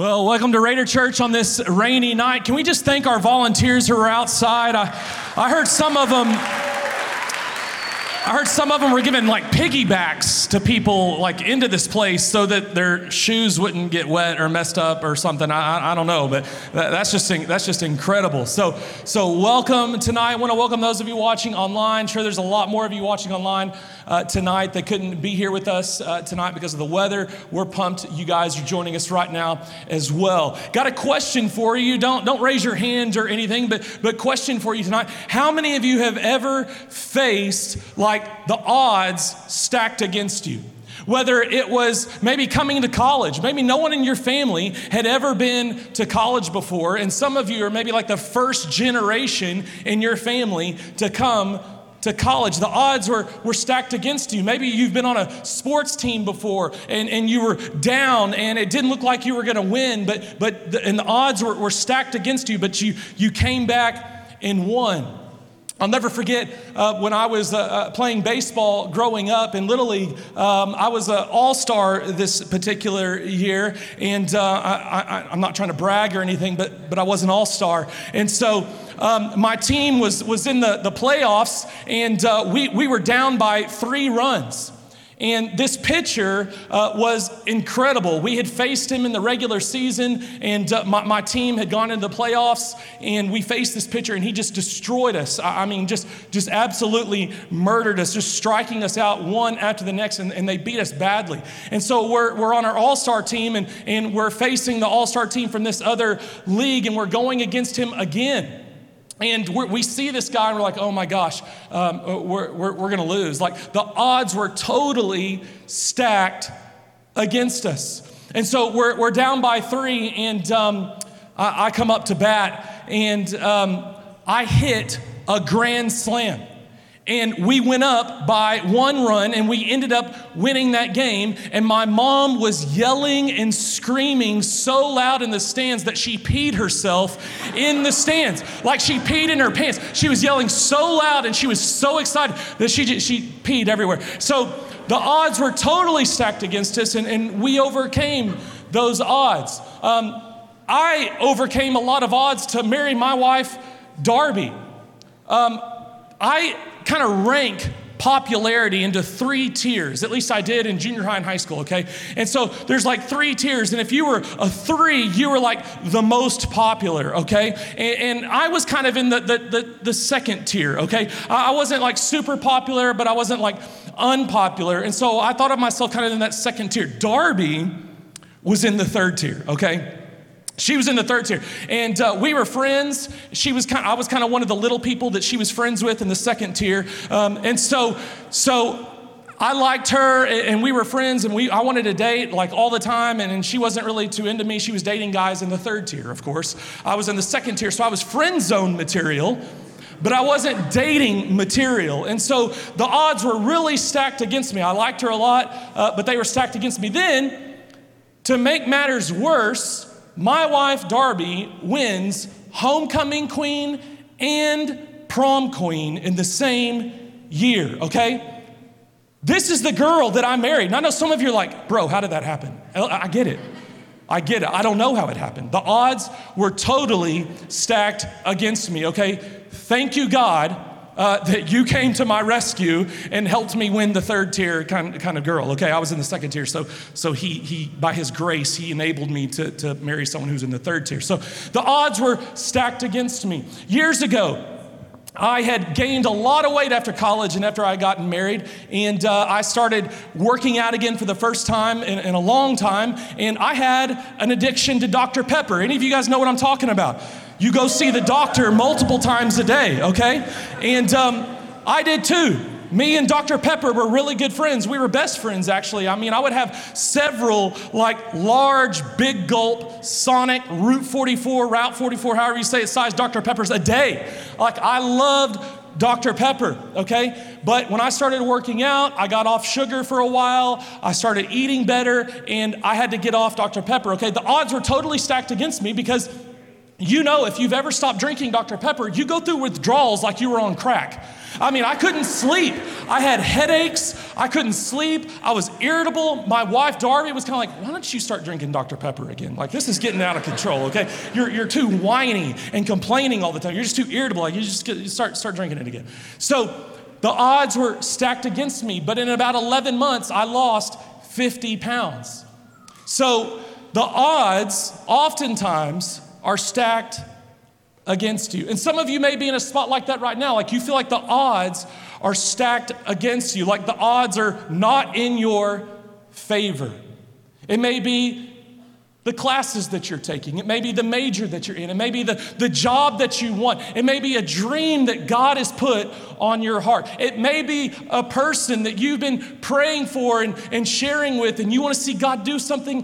Well, welcome to Raider Church on this rainy night. Can we just thank our volunteers who are outside? I, I heard some of them. I heard some of them were giving like piggybacks to people like into this place so that their shoes wouldn't get wet or messed up or something. I, I, I don't know, but that, that's just that's just incredible. So so welcome tonight. I want to welcome those of you watching online. Sure, there's a lot more of you watching online uh, tonight that couldn't be here with us uh, tonight because of the weather. We're pumped. You guys are joining us right now as well. Got a question for you. Don't don't raise your hands or anything, but but question for you tonight. How many of you have ever faced like like the odds stacked against you. Whether it was maybe coming to college, maybe no one in your family had ever been to college before, and some of you are maybe like the first generation in your family to come to college. The odds were, were stacked against you. Maybe you've been on a sports team before and, and you were down and it didn't look like you were going to win, but, but the, and the odds were, were stacked against you, but you, you came back and won. I'll never forget uh, when I was uh, uh, playing baseball growing up in Little League. Um, I was an all star this particular year, and uh, I, am not trying to brag or anything, but, but I was an all star. And so um, my team was, was in the, the playoffs, and uh, we, we were down by three runs. And this pitcher uh, was incredible. We had faced him in the regular season, and uh, my, my, team had gone into the playoffs, and we faced this pitcher, and he just destroyed us. I, I mean, just, just absolutely murdered us, just striking us out one after the next, and, and they beat us badly. And so we're, we're on our all star team, and, and we're facing the all star team from this other league, and we're going against him again. And we see this guy and we're like, oh my gosh, um, uh, we're, we're, we're going to lose. Like the odds were totally stacked against us. And so we're, we're down by three, and um, I, I, come up to bat, and um, I hit a grand slam and we went up by one run and we ended up winning that game. And my mom was yelling and screaming so loud in the stands that she peed herself in the stands. Like she peed in her pants. She was yelling so loud and she was so excited that she just, she peed everywhere. So the odds were totally stacked against us and, and we overcame those odds. Um, i overcame a lot of odds to marry my wife darby. Um, I kind of rank popularity into three tiers. At least I did in junior high and high school, okay? And so there's like three tiers. And if you were a three, you were like the most popular, okay? And, and I was kind of in the, the, the, the second tier, okay? I, I wasn't like super popular, but I wasn't like unpopular. And so I thought of myself kind of in that second tier. Darby was in the third tier, okay? She was in the third tier, and uh, we were friends. She was kind. Of, I was kind of one of the little people that she was friends with in the second tier, um, and so so I liked her and we were friends and we, I wanted to date like all the time and, and, she wasn't really too into me. She was dating guys in the third tier, of course. I was in the second tier, so I was friend zone material, but I wasn't dating material. And so the odds were really stacked against me. I liked her a lot, uh, but they were stacked against me. Then, to make matters worse, my wife Darby wins homecoming queen and prom queen in the same year, okay? This is the girl that I married. And I know some of you are like, bro, how did that happen? I get it. I get it. I don't know how it happened. The odds were totally stacked against me, okay? Thank you, God, uh, that you came to my rescue and helped me win the third tier kind, kind of girl. Okay, I was in the second tier, so, so he, he, by his grace, he enabled me to, to marry someone who's in the third tier. So the odds were stacked against me. Years ago, I had gained a lot of weight after college and after I gotten married, and uh, I started working out again for the first time in, in, a long time, and I had an addiction to Dr. Pepper. Any of you guys know what I'm talking about? You go see the doctor multiple times a day, okay? And um, I did too. Me and Dr. Pepper were really good friends. We were best friends, actually. I mean, I would have several, like, large, big gulp, Sonic, Route 44, Route 44, however you say it, size Dr. Peppers a day. Like, I loved Dr. Pepper, okay? But when I started working out, I got off sugar for a while. I started eating better, and I had to get off Dr. Pepper, okay? The odds were totally stacked against me because You know, if you've ever stopped drinking Dr. Pepper, you go through withdrawals like you were on crack. I mean, I couldn't sleep. I had headaches. I couldn't sleep. I was irritable. My wife, Darby, was kind of like, why don't you start drinking Dr. Pepper again? Like, this is getting out of control, okay? You're, you're too whiny and complaining all the time. You're just too irritable. Like, you just get, you start, start drinking it again. So the odds were stacked against me, but in about 11 months, I lost 50 pounds. So the odds oftentimes are stacked against you. And some of you may be in a spot like that right now, like you feel like the odds are stacked against you, like the odds are not in your favor. It may be the classes that you're taking. It may be the major that you're in. It may be the, the job that you want. It may be a dream that God has put on your heart. It may be a person that you've been praying for and, and sharing with, and you want to see God do something